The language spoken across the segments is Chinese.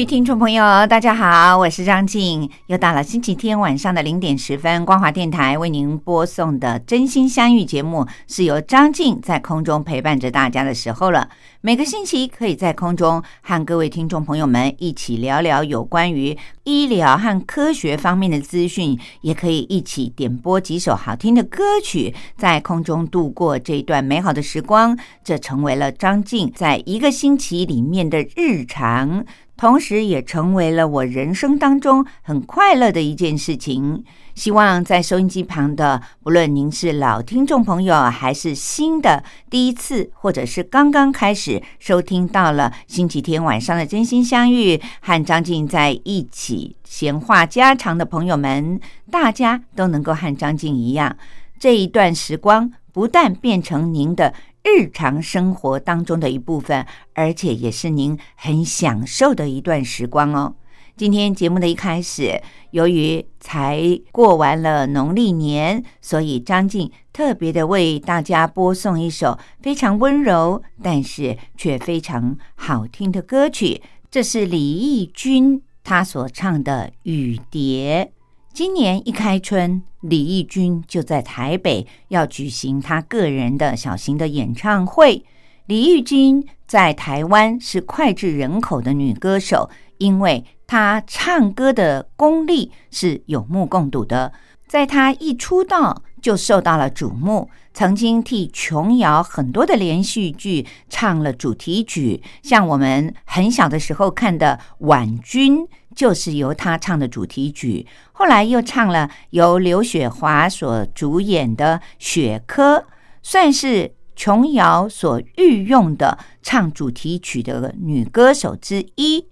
位听众朋友，大家好，我是张静，又到了星期天晚上的零点十分，光华电台为您播送的《真心相遇》节目，是由张静在空中陪伴着大家的时候了。每个星期可以在空中和各位听众朋友们一起聊聊有关于医疗和科学方面的资讯，也可以一起点播几首好听的歌曲，在空中度过这一段美好的时光。这成为了张静在一个星期里面的日常。同时，也成为了我人生当中很快乐的一件事情。希望在收音机旁的，不论您是老听众朋友，还是新的第一次，或者是刚刚开始收听到了星期天晚上的真心相遇，和张静在一起闲话家常的朋友们，大家都能够和张静一样，这一段时光不但变成您的。日常生活当中的一部分，而且也是您很享受的一段时光哦。今天节目的一开始，由于才过完了农历年，所以张静特别的为大家播送一首非常温柔，但是却非常好听的歌曲。这是李翊君他所唱的《雨蝶》。今年一开春，李翊君就在台北要举行他个人的小型的演唱会。李翊君在台湾是脍炙人口的女歌手，因为她唱歌的功力是有目共睹的。在她一出道就受到了瞩目，曾经替琼瑶很多的连续剧唱了主题曲，像我们很小的时候看的《婉君》。就是由他唱的主题曲，后来又唱了由刘雪华所主演的《雪珂》，算是琼瑶所御用的唱主题曲的女歌手之一。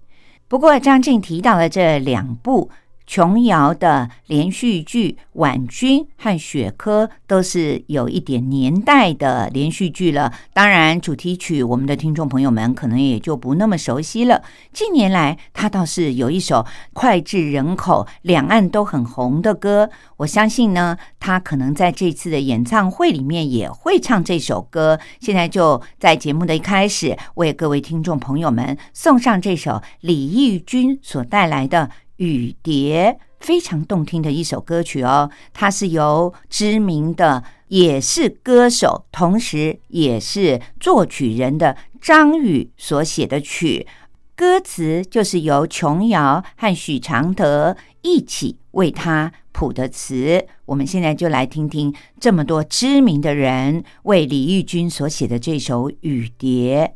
不过，张静提到的这两部。琼瑶的连续剧《婉君》和《雪珂》都是有一点年代的连续剧了。当然，主题曲我们的听众朋友们可能也就不那么熟悉了。近年来，他倒是有一首脍炙人口、两岸都很红的歌。我相信呢，他可能在这次的演唱会里面也会唱这首歌。现在就在节目的一开始，为各位听众朋友们送上这首李翊君所带来的。雨蝶非常动听的一首歌曲哦，它是由知名的也是歌手，同时也是作曲人的张宇所写的曲，歌词就是由琼瑶和许常德一起为他谱的词。我们现在就来听听这么多知名的人为李玉君所写的这首《雨蝶》。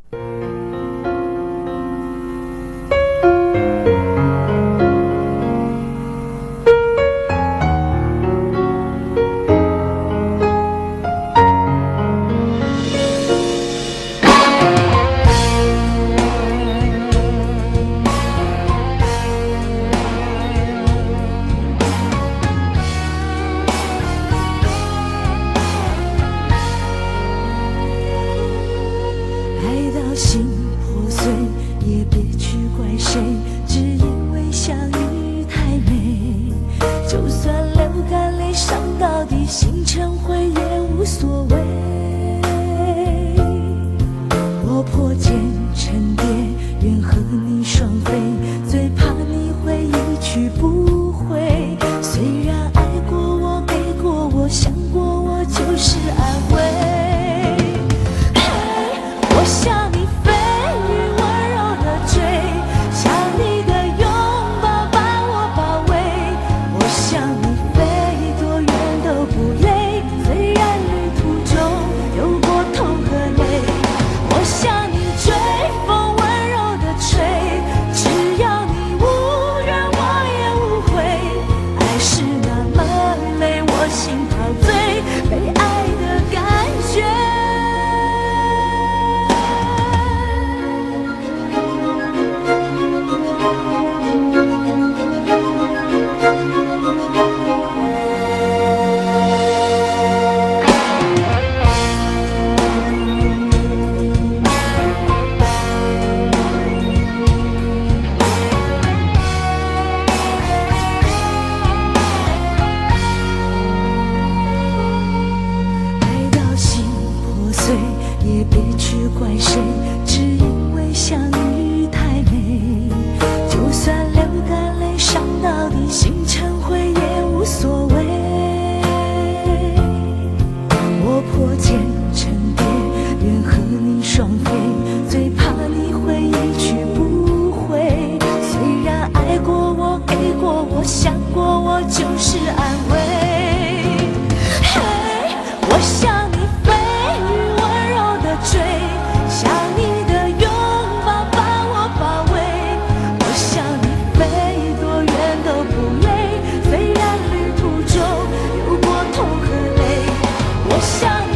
想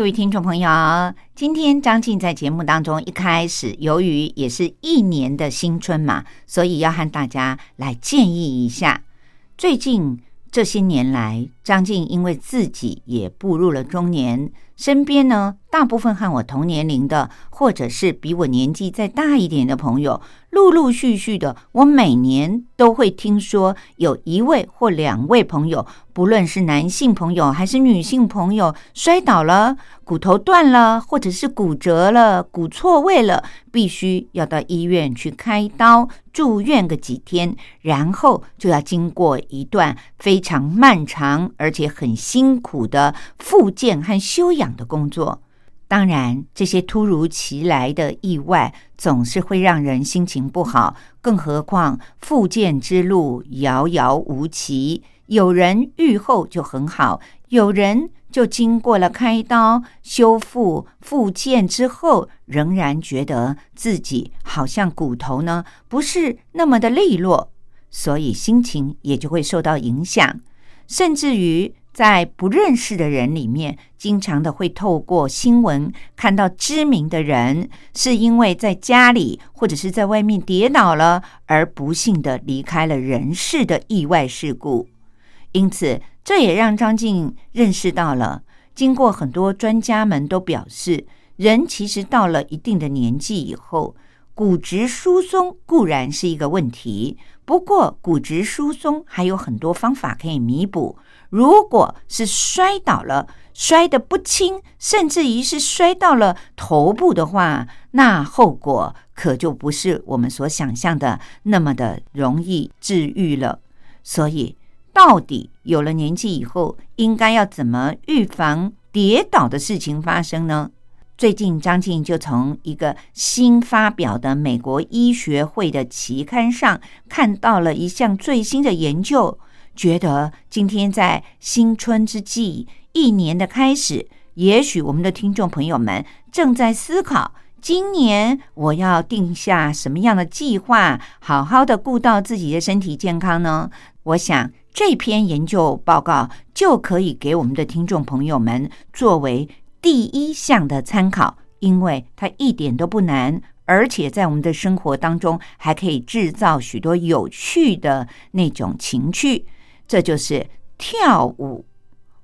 各位听众朋友，今天张静在节目当中一开始，由于也是一年的新春嘛，所以要和大家来建议一下。最近这些年来，张静因为自己也步入了中年，身边呢大部分和我同年龄的，或者是比我年纪再大一点的朋友，陆陆续续的，我每年都会听说有一位或两位朋友，不论是男性朋友还是女性朋友，摔倒了，骨头断了，或者是骨折了、骨错位了，必须要到医院去开刀住院个几天，然后就要经过一段非常漫长而且很辛苦的复健和休养的工作。当然，这些突如其来的意外总是会让人心情不好，更何况复健之路遥遥无期。有人愈后就很好，有人就经过了开刀、修复、复健之后，仍然觉得自己好像骨头呢不是那么的利落，所以心情也就会受到影响，甚至于。在不认识的人里面，经常的会透过新闻看到知名的人是因为在家里或者是在外面跌倒了，而不幸的离开了人世的意外事故。因此，这也让张静认识到了，经过很多专家们都表示，人其实到了一定的年纪以后，骨质疏松固然是一个问题，不过骨质疏松还有很多方法可以弥补。如果是摔倒了，摔得不轻，甚至于是摔到了头部的话，那后果可就不是我们所想象的那么的容易治愈了。所以，到底有了年纪以后，应该要怎么预防跌倒的事情发生呢？最近，张静就从一个新发表的美国医学会的期刊上看到了一项最新的研究。觉得今天在新春之际，一年的开始，也许我们的听众朋友们正在思考，今年我要定下什么样的计划，好好的顾到自己的身体健康呢？我想这篇研究报告就可以给我们的听众朋友们作为第一项的参考，因为它一点都不难。而且在我们的生活当中，还可以制造许多有趣的那种情趣。这就是跳舞。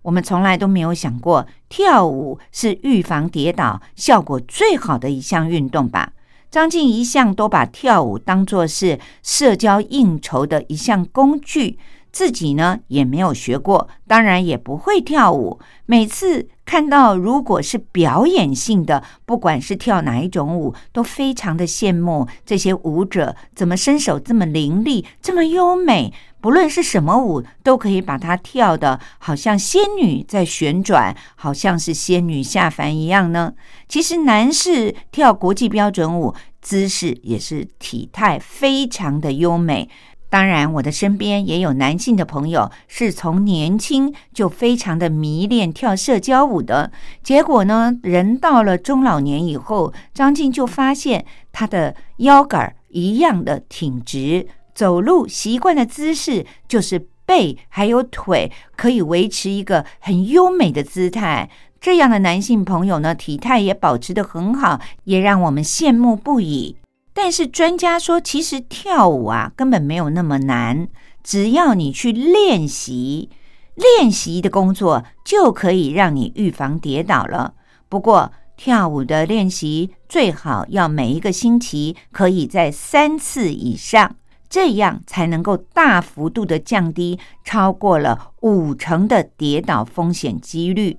我们从来都没有想过，跳舞是预防跌倒效果最好的一项运动吧？张静一向都把跳舞当作是社交应酬的一项工具，自己呢也没有学过，当然也不会跳舞。每次看到如果是表演性的，不管是跳哪一种舞，都非常的羡慕这些舞者怎么身手这么伶俐，这么优美。不论是什么舞，都可以把它跳的好像仙女在旋转，好像是仙女下凡一样呢。其实男士跳国际标准舞，姿势也是体态非常的优美。当然，我的身边也有男性的朋友，是从年轻就非常的迷恋跳社交舞的。结果呢，人到了中老年以后，张静就发现他的腰杆一样的挺直，走路习惯的姿势就是背还有腿可以维持一个很优美的姿态。这样的男性朋友呢，体态也保持得很好，也让我们羡慕不已。但是专家说，其实跳舞啊根本没有那么难，只要你去练习，练习的工作就可以让你预防跌倒了。不过跳舞的练习最好要每一个星期可以在三次以上，这样才能够大幅度的降低超过了五成的跌倒风险几率。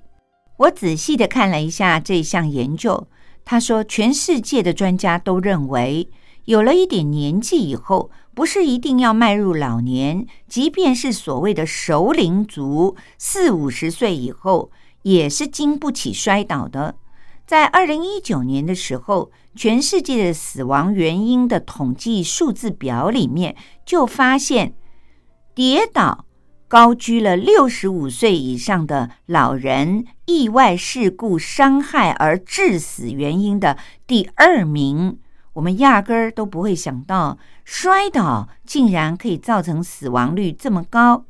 我仔细的看了一下这项研究。他说：“全世界的专家都认为，有了一点年纪以后，不是一定要迈入老年，即便是所谓的熟龄族，四五十岁以后也是经不起摔倒的。在二零一九年的时候，全世界的死亡原因的统计数字表里面就发现，跌倒。”高居了六十五岁以上的老人意外事故伤害而致死原因的第二名，我们压根儿都不会想到摔倒竟然可以造成死亡率这么高。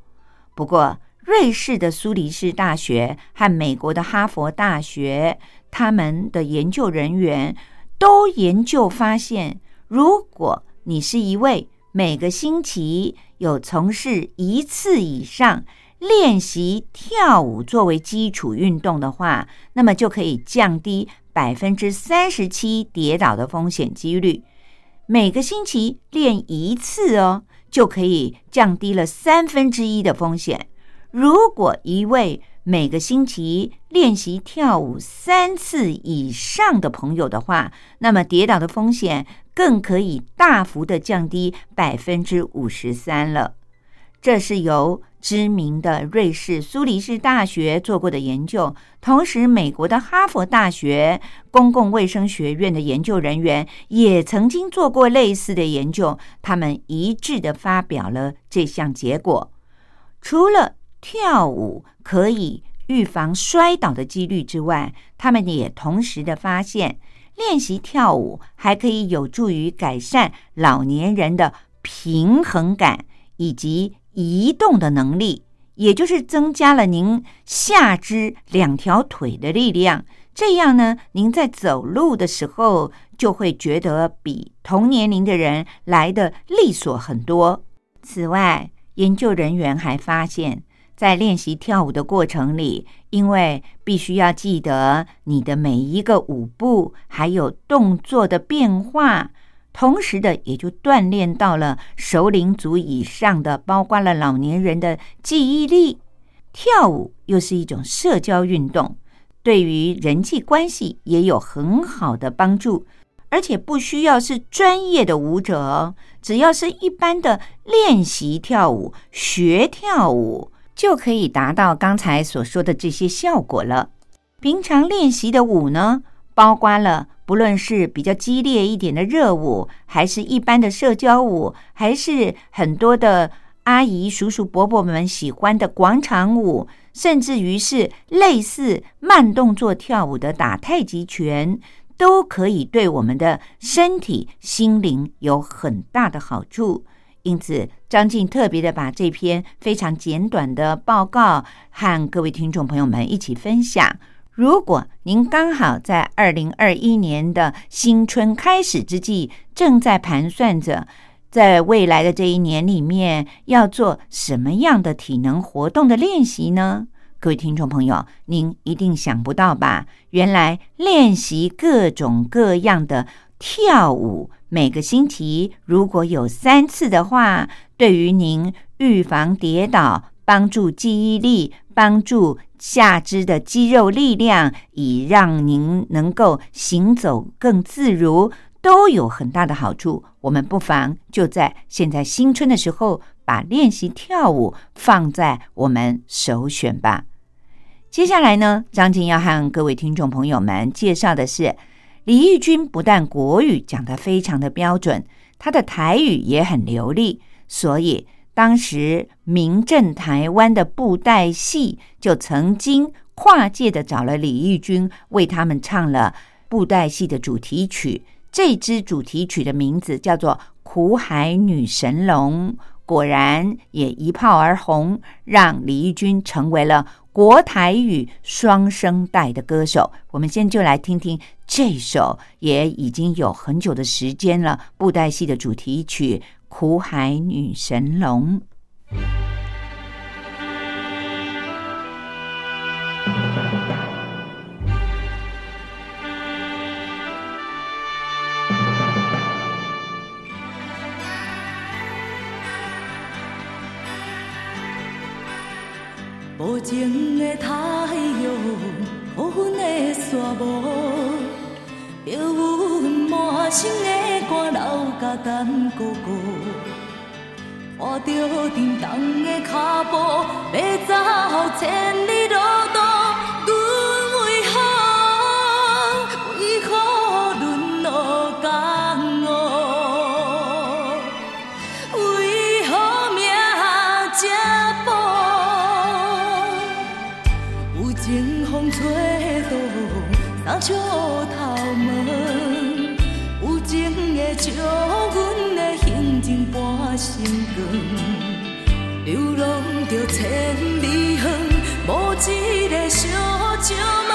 不过，瑞士的苏黎世大学和美国的哈佛大学，他们的研究人员都研究发现，如果你是一位每个星期有从事一次以上练习跳舞作为基础运动的话，那么就可以降低百分之三十七跌倒的风险几率。每个星期练一次哦，就可以降低了三分之一的风险。如果一位每个星期练习跳舞三次以上的朋友的话，那么跌倒的风险更可以大幅的降低百分之五十三了。这是由知名的瑞士苏黎世大学做过的研究，同时美国的哈佛大学公共卫生学院的研究人员也曾经做过类似的研究，他们一致的发表了这项结果。除了跳舞可以预防摔倒的几率之外，他们也同时的发现，练习跳舞还可以有助于改善老年人的平衡感以及移动的能力，也就是增加了您下肢两条腿的力量。这样呢，您在走路的时候就会觉得比同年龄的人来的利索很多。此外，研究人员还发现。在练习跳舞的过程里，因为必须要记得你的每一个舞步，还有动作的变化，同时的也就锻炼到了熟龄族以上的，包括了老年人的记忆力。跳舞又是一种社交运动，对于人际关系也有很好的帮助，而且不需要是专业的舞者，只要是一般的练习跳舞、学跳舞。就可以达到刚才所说的这些效果了。平常练习的舞呢，包括了不论是比较激烈一点的热舞，还是一般的社交舞，还是很多的阿姨、叔叔、伯伯们喜欢的广场舞，甚至于是类似慢动作跳舞的打太极拳，都可以对我们的身体、心灵有很大的好处。因此，张静特别的把这篇非常简短的报告和各位听众朋友们一起分享。如果您刚好在二零二一年的新春开始之际，正在盘算着在未来的这一年里面要做什么样的体能活动的练习呢？各位听众朋友，您一定想不到吧？原来练习各种各样的跳舞。每个星期如果有三次的话，对于您预防跌倒、帮助记忆力、帮助下肢的肌肉力量，以让您能够行走更自如，都有很大的好处。我们不妨就在现在新春的时候，把练习跳舞放在我们首选吧。接下来呢，张静要和各位听众朋友们介绍的是。李翊君不但国语讲得非常的标准，他的台语也很流利，所以当时名震台湾的布袋戏就曾经跨界的找了李翊君为他们唱了布袋戏的主题曲。这支主题曲的名字叫做《苦海女神龙》，果然也一炮而红，让李翊君成为了国台语双声带的歌手。我们先就来听听这首也已经有很久的时间了布袋戏的主题曲《苦海女神龙》。情的太阳，乌云的沙漠，飘阮满身的汗流甲干哥哥，看着沉重的脚步，要走千里路。搬成光，流浪着千里远，无一个小石门，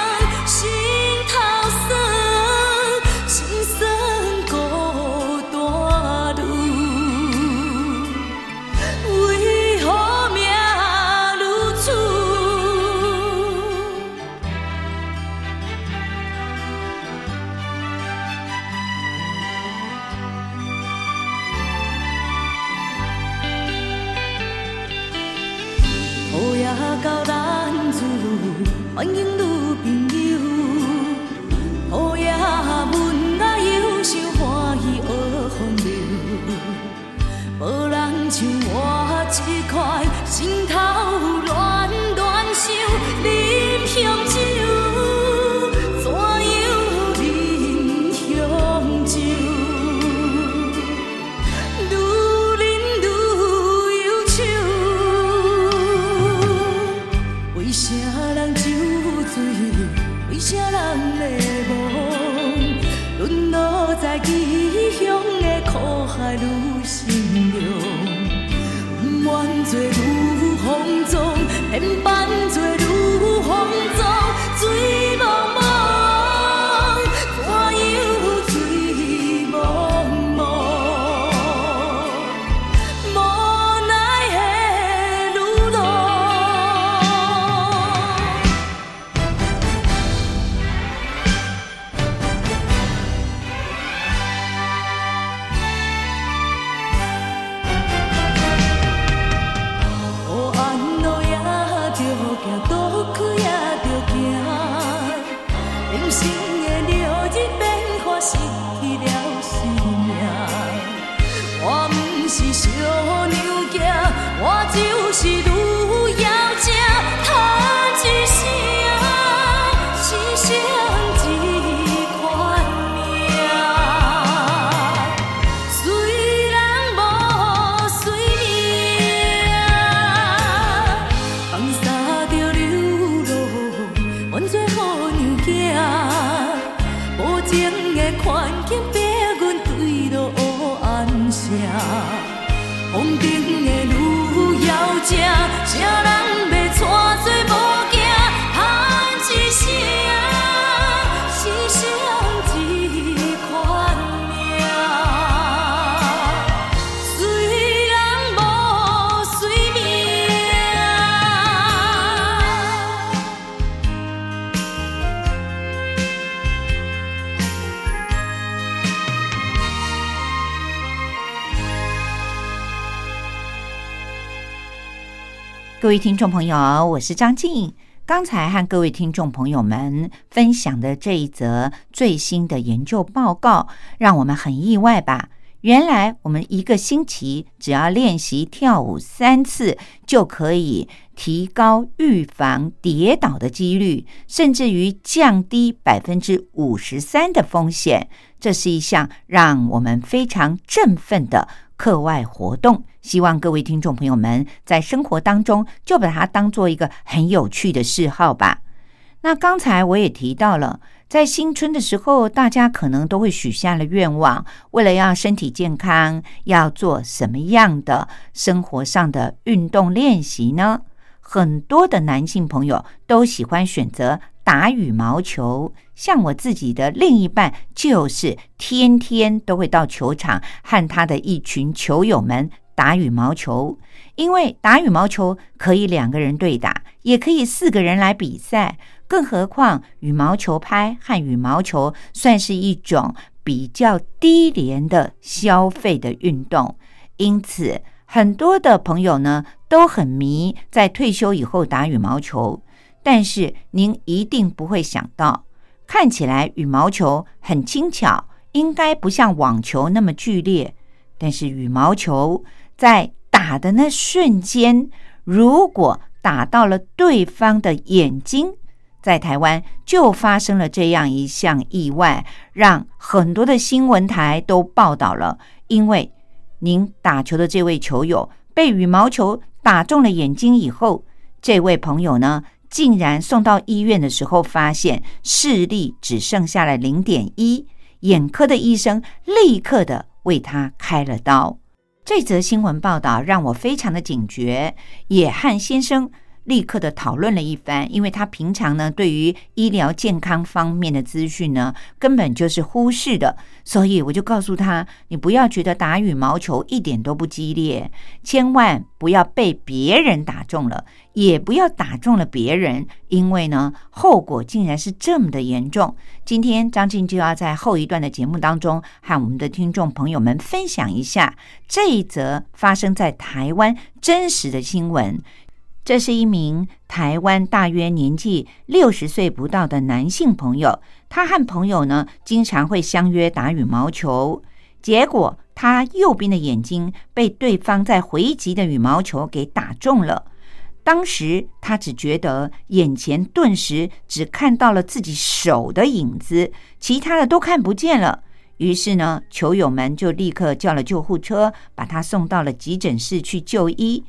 各位听众朋友，我是张静。刚才和各位听众朋友们分享的这一则最新的研究报告，让我们很意外吧？原来我们一个星期只要练习跳舞三次，就可以提高预防跌倒的几率，甚至于降低百分之五十三的风险。这是一项让我们非常振奋的课外活动。希望各位听众朋友们在生活当中就把它当做一个很有趣的嗜好吧。那刚才我也提到了，在新春的时候，大家可能都会许下了愿望，为了要身体健康，要做什么样的生活上的运动练习呢？很多的男性朋友都喜欢选择打羽毛球，像我自己的另一半，就是天天都会到球场和他的一群球友们打羽毛球。因为打羽毛球可以两个人对打，也可以四个人来比赛。更何况羽毛球拍和羽毛球算是一种比较低廉的消费的运动，因此。很多的朋友呢都很迷在退休以后打羽毛球，但是您一定不会想到，看起来羽毛球很轻巧，应该不像网球那么剧烈。但是羽毛球在打的那瞬间，如果打到了对方的眼睛，在台湾就发生了这样一项意外，让很多的新闻台都报道了，因为。您打球的这位球友被羽毛球打中了眼睛以后，这位朋友呢，竟然送到医院的时候，发现视力只剩下了零点一，眼科的医生立刻的为他开了刀。这则新闻报道让我非常的警觉，野汉先生。立刻的讨论了一番，因为他平常呢对于医疗健康方面的资讯呢根本就是忽视的，所以我就告诉他：你不要觉得打羽毛球一点都不激烈，千万不要被别人打中了，也不要打中了别人，因为呢后果竟然是这么的严重。今天张静就要在后一段的节目当中和我们的听众朋友们分享一下这一则发生在台湾真实的新闻。这是一名台湾大约年纪六十岁不到的男性朋友，他和朋友呢经常会相约打羽毛球，结果他右边的眼睛被对方在回击的羽毛球给打中了。当时他只觉得眼前顿时只看到了自己手的影子，其他的都看不见了。于是呢，球友们就立刻叫了救护车，把他送到了急诊室去就医。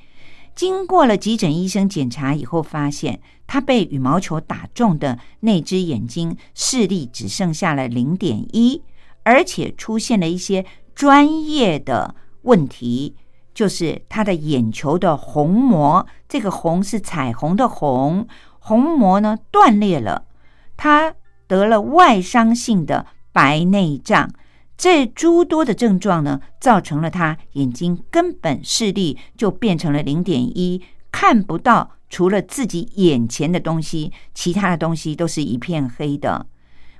经过了急诊医生检查以后，发现他被羽毛球打中的那只眼睛视力只剩下了零点一，而且出现了一些专业的问题，就是他的眼球的虹膜，这个“虹”是彩虹的“虹”，虹膜呢断裂了，他得了外伤性的白内障。这诸多的症状呢，造成了他眼睛根本视力就变成了零点一，看不到除了自己眼前的东西，其他的东西都是一片黑的。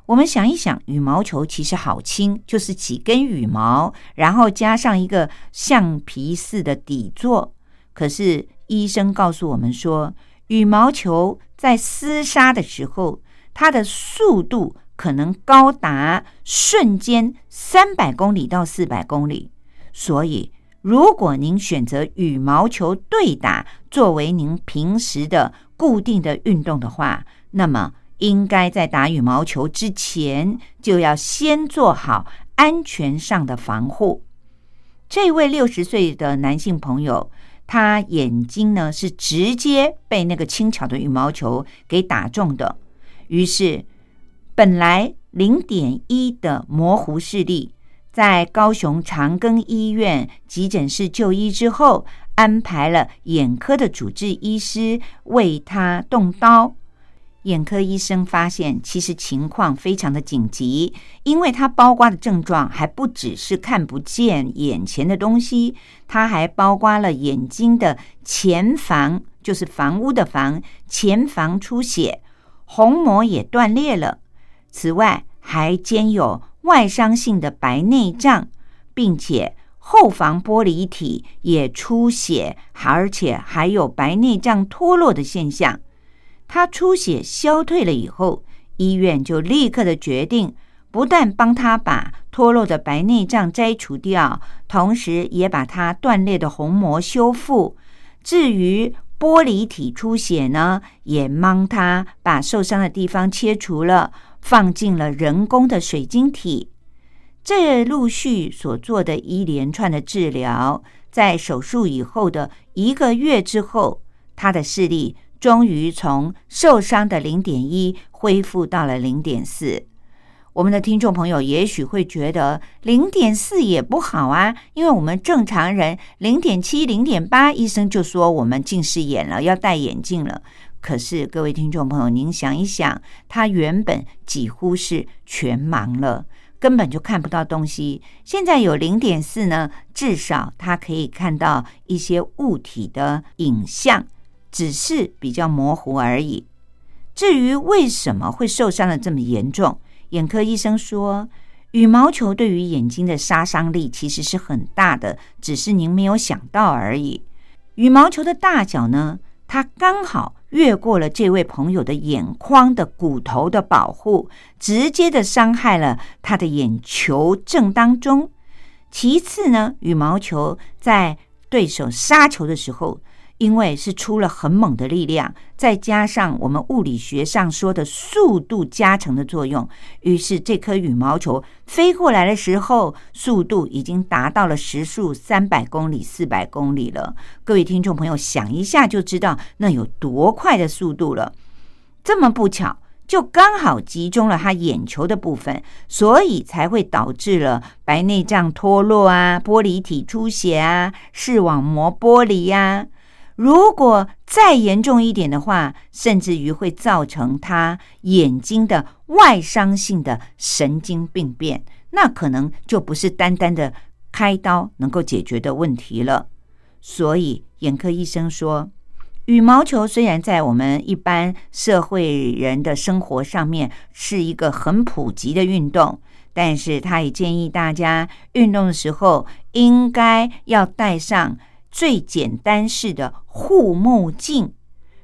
我们想一想，羽毛球其实好轻，就是几根羽毛，然后加上一个橡皮似的底座。可是医生告诉我们说，羽毛球在厮杀的时候，它的速度。可能高达瞬间三百公里到四百公里，所以如果您选择羽毛球对打作为您平时的固定的运动的话，那么应该在打羽毛球之前就要先做好安全上的防护。这位六十岁的男性朋友，他眼睛呢是直接被那个轻巧的羽毛球给打中的，于是。本来零点一的模糊视力，在高雄长庚医院急诊室就医之后，安排了眼科的主治医师为他动刀。眼科医生发现，其实情况非常的紧急，因为他包刮的症状还不只是看不见眼前的东西，他还包刮了眼睛的前房，就是房屋的房，前房出血，虹膜也断裂了。此外，还兼有外伤性的白内障，并且后房玻璃体也出血，而且还有白内障脱落的现象。他出血消退了以后，医院就立刻的决定，不但帮他把脱落的白内障摘除掉，同时也把他断裂的虹膜修复。至于玻璃体出血呢，也帮他把受伤的地方切除了。放进了人工的水晶体，这陆续所做的一连串的治疗，在手术以后的一个月之后，他的视力终于从受伤的零点一恢复到了零点四。我们的听众朋友也许会觉得零点四也不好啊，因为我们正常人零点七、零点八，医生就说我们近视眼了，要戴眼镜了。可是各位听众朋友，您想一想，他原本几乎是全盲了，根本就看不到东西。现在有零点四呢，至少他可以看到一些物体的影像，只是比较模糊而已。至于为什么会受伤的这么严重？眼科医生说，羽毛球对于眼睛的杀伤力其实是很大的，只是您没有想到而已。羽毛球的大小呢，它刚好越过了这位朋友的眼眶的骨头的保护，直接的伤害了他的眼球正当中。其次呢，羽毛球在对手杀球的时候。因为是出了很猛的力量，再加上我们物理学上说的速度加成的作用，于是这颗羽毛球飞过来的时候，速度已经达到了时速三百公里、四百公里了。各位听众朋友，想一下就知道那有多快的速度了。这么不巧，就刚好集中了他眼球的部分，所以才会导致了白内障脱落啊、玻璃体出血啊、视网膜剥离呀。如果再严重一点的话，甚至于会造成他眼睛的外伤性的神经病变，那可能就不是单单的开刀能够解决的问题了。所以，眼科医生说，羽毛球虽然在我们一般社会人的生活上面是一个很普及的运动，但是他也建议大家运动的时候应该要带上。最简单式的护目镜。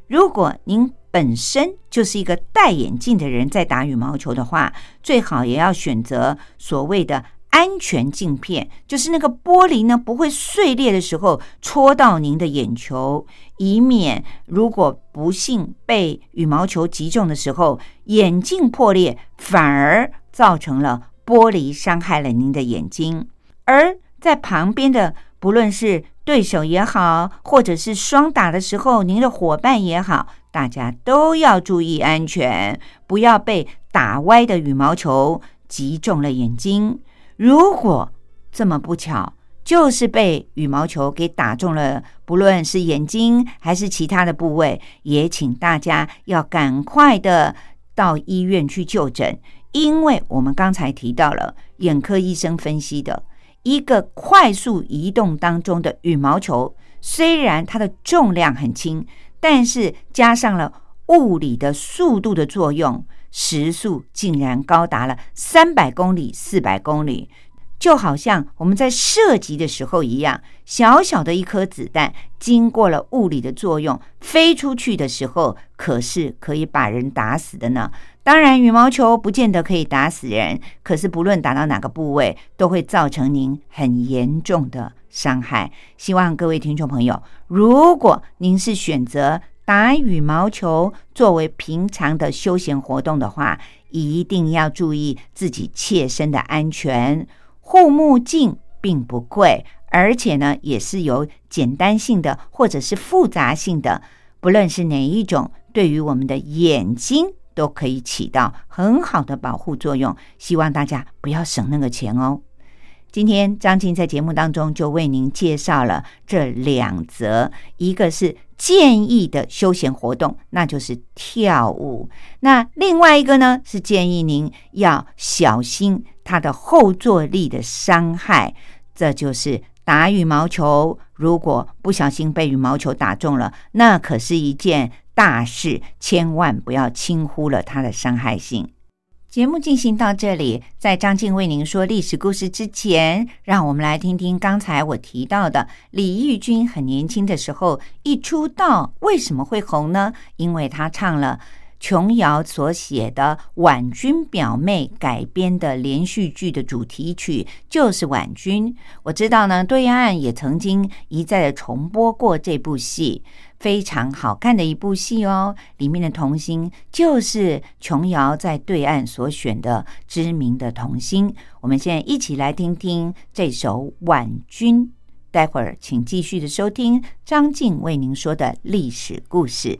如果您本身就是一个戴眼镜的人，在打羽毛球的话，最好也要选择所谓的安全镜片，就是那个玻璃呢不会碎裂的时候戳到您的眼球，以免如果不幸被羽毛球击中的时候，眼镜破裂，反而造成了玻璃伤害了您的眼睛。而在旁边的，不论是对手也好，或者是双打的时候，您的伙伴也好，大家都要注意安全，不要被打歪的羽毛球击中了眼睛。如果这么不巧，就是被羽毛球给打中了，不论是眼睛还是其他的部位，也请大家要赶快的到医院去就诊，因为我们刚才提到了眼科医生分析的。一个快速移动当中的羽毛球，虽然它的重量很轻，但是加上了物理的速度的作用，时速竟然高达了三百公里、四百公里，就好像我们在射击的时候一样，小小的一颗子弹经过了物理的作用飞出去的时候，可是可以把人打死的呢。当然，羽毛球不见得可以打死人，可是不论打到哪个部位，都会造成您很严重的伤害。希望各位听众朋友，如果您是选择打羽毛球作为平常的休闲活动的话，一定要注意自己切身的安全。护目镜并不贵，而且呢，也是有简单性的或者是复杂性的，不论是哪一种，对于我们的眼睛。都可以起到很好的保护作用，希望大家不要省那个钱哦。今天张静在节目当中就为您介绍了这两则，一个是建议的休闲活动，那就是跳舞；那另外一个呢是建议您要小心它的后坐力的伤害，这就是打羽毛球。如果不小心被羽毛球打中了，那可是一件。大事千万不要轻忽了它的伤害性。节目进行到这里，在张静为您说历史故事之前，让我们来听听刚才我提到的李玉君很年轻的时候一出道为什么会红呢？因为他唱了琼瑶所写的《婉君表妹》改编的连续剧的主题曲就是《婉君》。我知道呢，对岸也曾经一再的重播过这部戏，非常好看的一部戏哦。里面的童星就是琼瑶在对岸所选的知名的童星。我们现在一起来听听这首《婉君》。待会儿，请继续的收听张静为您说的历史故事。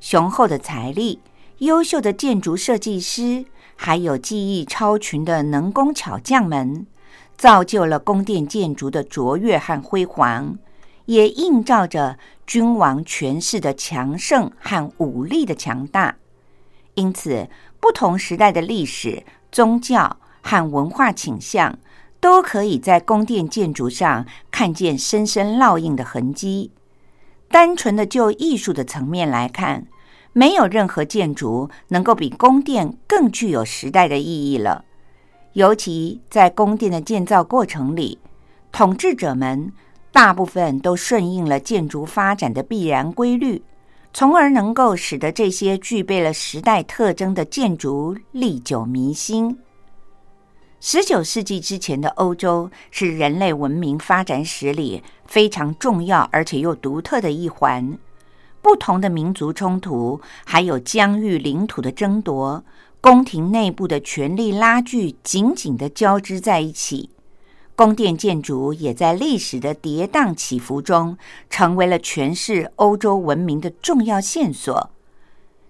雄厚的财力、优秀的建筑设计师，还有技艺超群的能工巧匠们，造就了宫殿建筑的卓越和辉煌，也映照着君王权势的强盛和武力的强大。因此。不同时代的历史、宗教和文化倾向，都可以在宫殿建筑上看见深深烙印的痕迹。单纯的就艺术的层面来看，没有任何建筑能够比宫殿更具有时代的意义了。尤其在宫殿的建造过程里，统治者们大部分都顺应了建筑发展的必然规律。从而能够使得这些具备了时代特征的建筑历久弥新。十九世纪之前的欧洲是人类文明发展史里非常重要而且又独特的一环。不同的民族冲突，还有疆域领土的争夺，宫廷内部的权力拉锯紧紧的交织在一起。宫殿建筑也在历史的跌宕起伏中，成为了诠释欧洲文明的重要线索。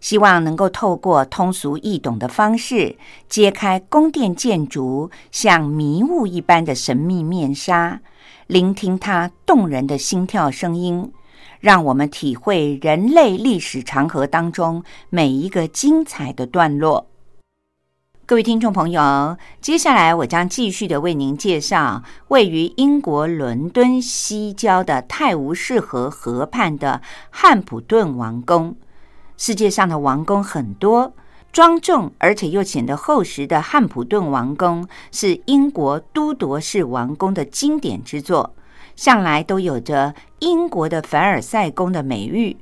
希望能够透过通俗易懂的方式，揭开宫殿建筑像迷雾一般的神秘面纱，聆听它动人的心跳声音，让我们体会人类历史长河当中每一个精彩的段落。各位听众朋友，接下来我将继续的为您介绍位于英国伦敦西郊的泰晤士河河畔的汉普顿王宫。世界上的王宫很多，庄重而且又显得厚实的汉普顿王宫是英国都铎式王宫的经典之作，向来都有着英国的凡尔赛宫的美誉。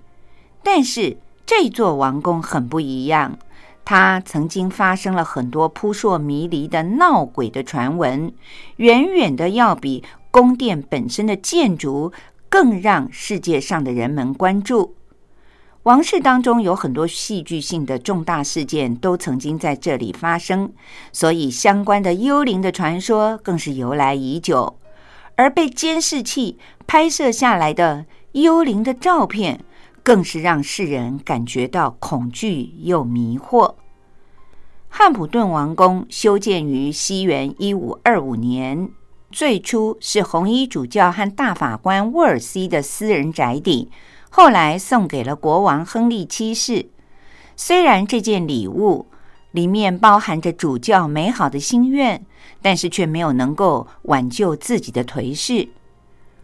但是这座王宫很不一样。它曾经发生了很多扑朔迷离的闹鬼的传闻，远远的要比宫殿本身的建筑更让世界上的人们关注。王室当中有很多戏剧性的重大事件都曾经在这里发生，所以相关的幽灵的传说更是由来已久。而被监视器拍摄下来的幽灵的照片。更是让世人感觉到恐惧又迷惑。汉普顿王宫修建于西元一五二五年，最初是红衣主教和大法官沃尔西的私人宅邸，后来送给了国王亨利七世。虽然这件礼物里面包含着主教美好的心愿，但是却没有能够挽救自己的颓势。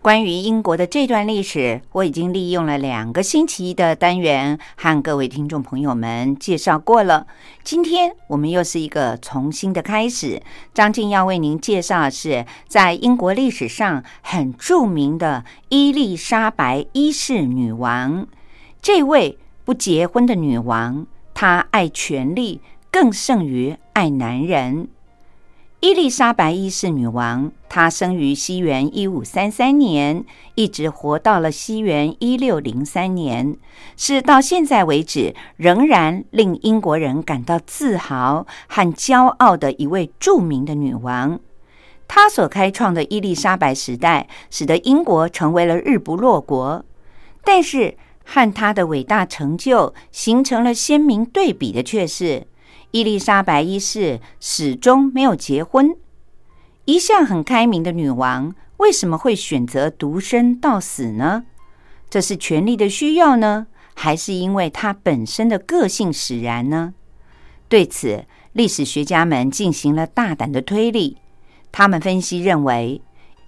关于英国的这段历史，我已经利用了两个星期的单元和各位听众朋友们介绍过了。今天我们又是一个重新的开始。张静要为您介绍的是在英国历史上很著名的伊丽莎白一世女王。这位不结婚的女王，她爱权力更胜于爱男人。伊丽莎白一世女王，她生于西元一五三三年，一直活到了西元一六零三年，是到现在为止仍然令英国人感到自豪和骄傲的一位著名的女王。她所开创的伊丽莎白时代，使得英国成为了日不落国。但是，和她的伟大成就形成了鲜明对比的却是。伊丽莎白一世始终没有结婚。一向很开明的女王，为什么会选择独身到死呢？这是权力的需要呢，还是因为她本身的个性使然呢？对此，历史学家们进行了大胆的推理。他们分析认为，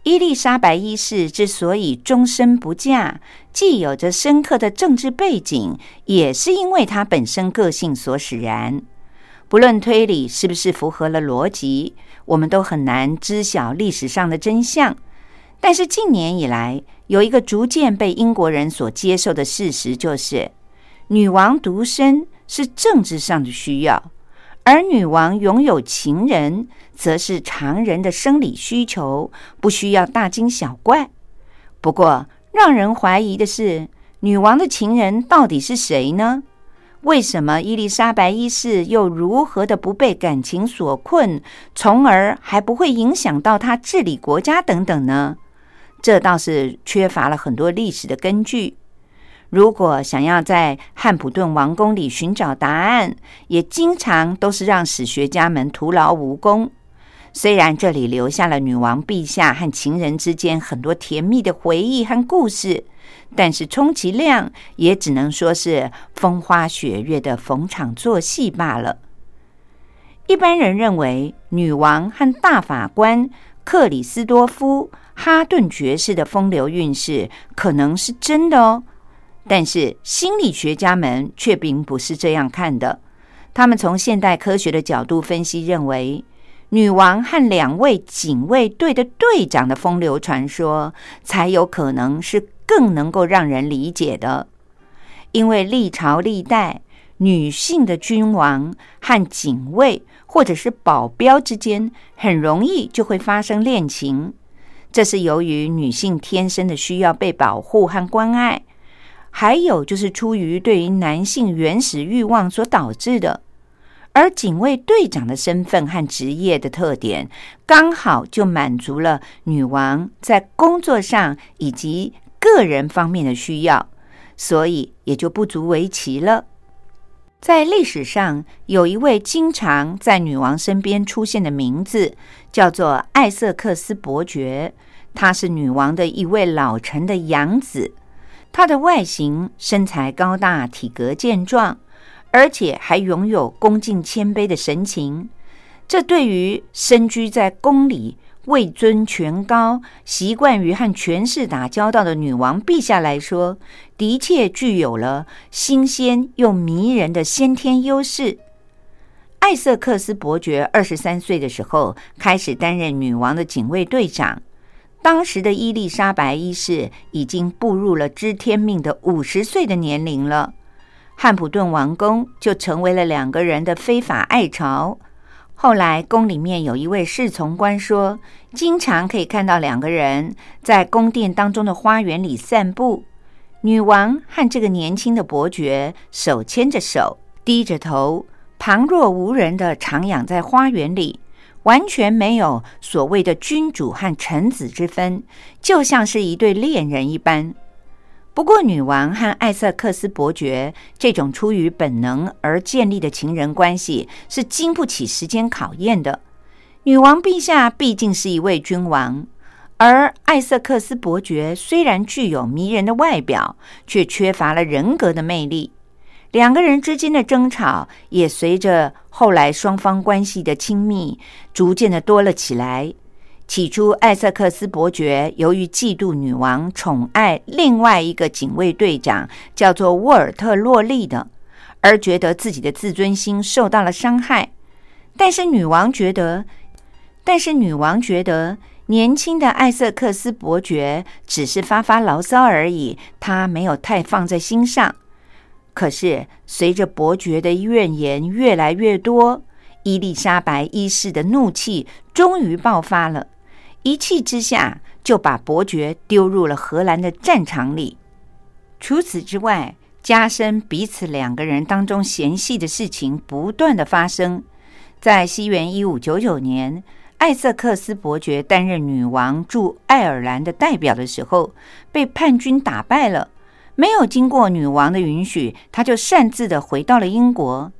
伊丽莎白一世之所以终身不嫁，既有着深刻的政治背景，也是因为她本身个性所使然。不论推理是不是符合了逻辑，我们都很难知晓历史上的真相。但是近年以来，有一个逐渐被英国人所接受的事实，就是女王独身是政治上的需要，而女王拥有情人则是常人的生理需求，不需要大惊小怪。不过，让人怀疑的是，女王的情人到底是谁呢？为什么伊丽莎白一世又如何的不被感情所困，从而还不会影响到他治理国家等等呢？这倒是缺乏了很多历史的根据。如果想要在汉普顿王宫里寻找答案，也经常都是让史学家们徒劳无功。虽然这里留下了女王陛下和情人之间很多甜蜜的回忆和故事。但是充其量也只能说是风花雪月的逢场作戏罢了。一般人认为，女王和大法官克里斯多夫·哈顿爵士的风流韵事可能是真的哦。但是心理学家们却并不是这样看的。他们从现代科学的角度分析，认为女王和两位警卫队的队长的风流传说才有可能是。更能够让人理解的，因为历朝历代女性的君王和警卫或者是保镖之间，很容易就会发生恋情。这是由于女性天生的需要被保护和关爱，还有就是出于对于男性原始欲望所导致的。而警卫队长的身份和职业的特点，刚好就满足了女王在工作上以及。个人方面的需要，所以也就不足为奇了。在历史上，有一位经常在女王身边出现的名字，叫做艾瑟克斯伯爵。他是女王的一位老臣的养子。他的外形、身材高大，体格健壮，而且还拥有恭敬谦卑的神情。这对于身居在宫里。位尊权高、习惯于和权势打交道的女王陛下来说，的确具有了新鲜又迷人的先天优势。艾瑟克斯伯爵二十三岁的时候开始担任女王的警卫队长，当时的伊丽莎白一世已经步入了知天命的五十岁的年龄了，汉普顿王宫就成为了两个人的非法爱巢。后来，宫里面有一位侍从官说，经常可以看到两个人在宫殿当中的花园里散步。女王和这个年轻的伯爵手牵着手，低着头，旁若无人的徜徉在花园里，完全没有所谓的君主和臣子之分，就像是一对恋人一般。不过，女王和艾瑟克斯伯爵这种出于本能而建立的情人关系是经不起时间考验的。女王陛下毕竟是一位君王，而艾瑟克斯伯爵虽然具有迷人的外表，却缺乏了人格的魅力。两个人之间的争吵也随着后来双方关系的亲密，逐渐的多了起来。起初，艾瑟克斯伯爵由于嫉妒女王宠爱另外一个警卫队长，叫做沃尔特·洛利的，而觉得自己的自尊心受到了伤害。但是女王觉得，但是女王觉得年轻的艾瑟克斯伯爵只是发发牢骚而已，她没有太放在心上。可是随着伯爵的怨言越来越多，伊丽莎白一世的怒气终于爆发了，一气之下就把伯爵丢入了荷兰的战场里。除此之外，加深彼此两个人当中嫌隙的事情不断的发生。在西元一五九九年，艾瑟克斯伯爵担任女王驻爱尔兰的代表的时候，被叛军打败了。没有经过女王的允许，他就擅自的回到了英国。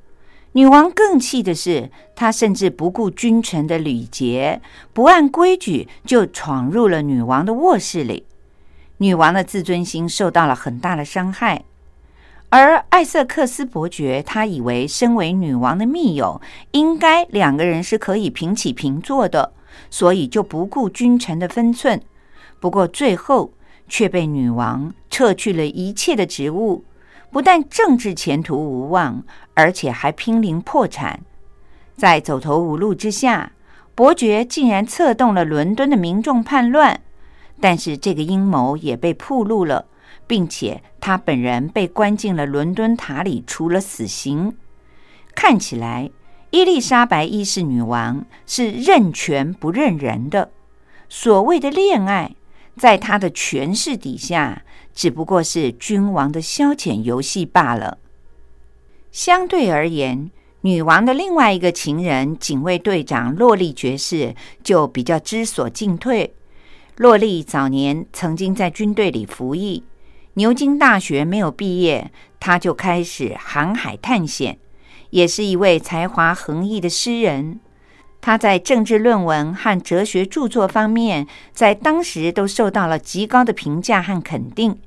女王更气的是，他甚至不顾君臣的礼节，不按规矩就闯入了女王的卧室里。女王的自尊心受到了很大的伤害。而艾瑟克斯伯爵，他以为身为女王的密友，应该两个人是可以平起平坐的，所以就不顾君臣的分寸。不过最后。却被女王撤去了一切的职务，不但政治前途无望，而且还濒临破产。在走投无路之下，伯爵竟然策动了伦敦的民众叛乱。但是这个阴谋也被曝露了，并且他本人被关进了伦敦塔里，处了死刑。看起来，伊丽莎白一世女王是认权不认人的。所谓的恋爱。在他的权势底下，只不过是君王的消遣游戏罢了。相对而言，女王的另外一个情人警卫队长洛丽爵士就比较知所进退。洛丽早年曾经在军队里服役，牛津大学没有毕业，他就开始航海探险，也是一位才华横溢的诗人。他在政治论文和哲学著作方面，在当时都受到了极高的评价和肯定。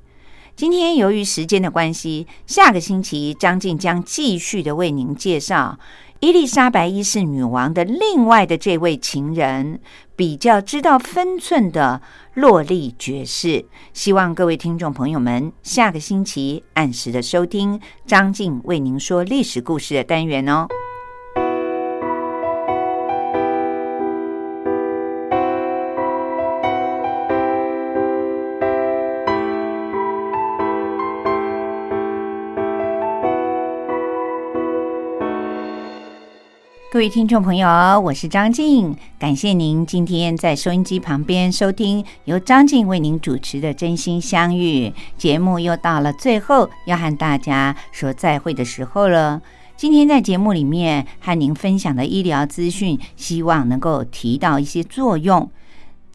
今天由于时间的关系，下个星期张静将继续的为您介绍伊丽莎白一世女王的另外的这位情人，比较知道分寸的洛丽爵士。希望各位听众朋友们下个星期按时的收听张静为您说历史故事的单元哦。各位听众朋友，我是张静，感谢您今天在收音机旁边收听由张静为您主持的《真心相遇》节目。又到了最后要和大家说再会的时候了。今天在节目里面和您分享的医疗资讯，希望能够提到一些作用。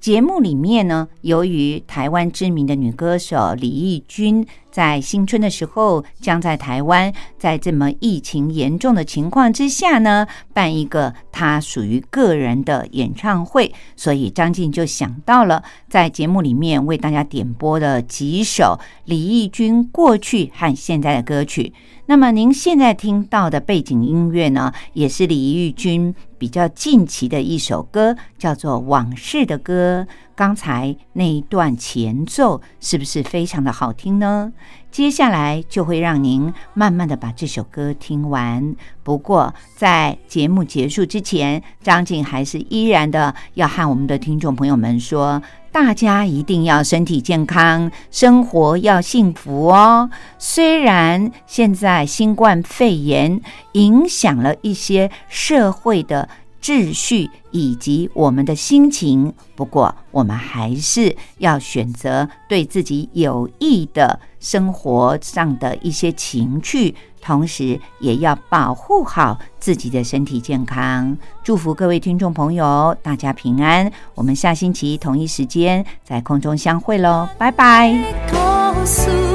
节目里面呢，由于台湾知名的女歌手李翊君在新春的时候将在台湾，在这么疫情严重的情况之下呢，办一个她属于个人的演唱会，所以张静就想到了在节目里面为大家点播的几首李翊君过去和现在的歌曲。那么您现在听到的背景音乐呢，也是李玉君比较近期的一首歌，叫做《往事的歌》。刚才那一段前奏是不是非常的好听呢？接下来就会让您慢慢的把这首歌听完。不过在节目结束之前，张静还是依然的要和我们的听众朋友们说。大家一定要身体健康，生活要幸福哦。虽然现在新冠肺炎影响了一些社会的秩序以及我们的心情，不过我们还是要选择对自己有益的生活上的一些情趣。同时，也要保护好自己的身体健康。祝福各位听众朋友，大家平安。我们下星期同一时间在空中相会喽，拜拜。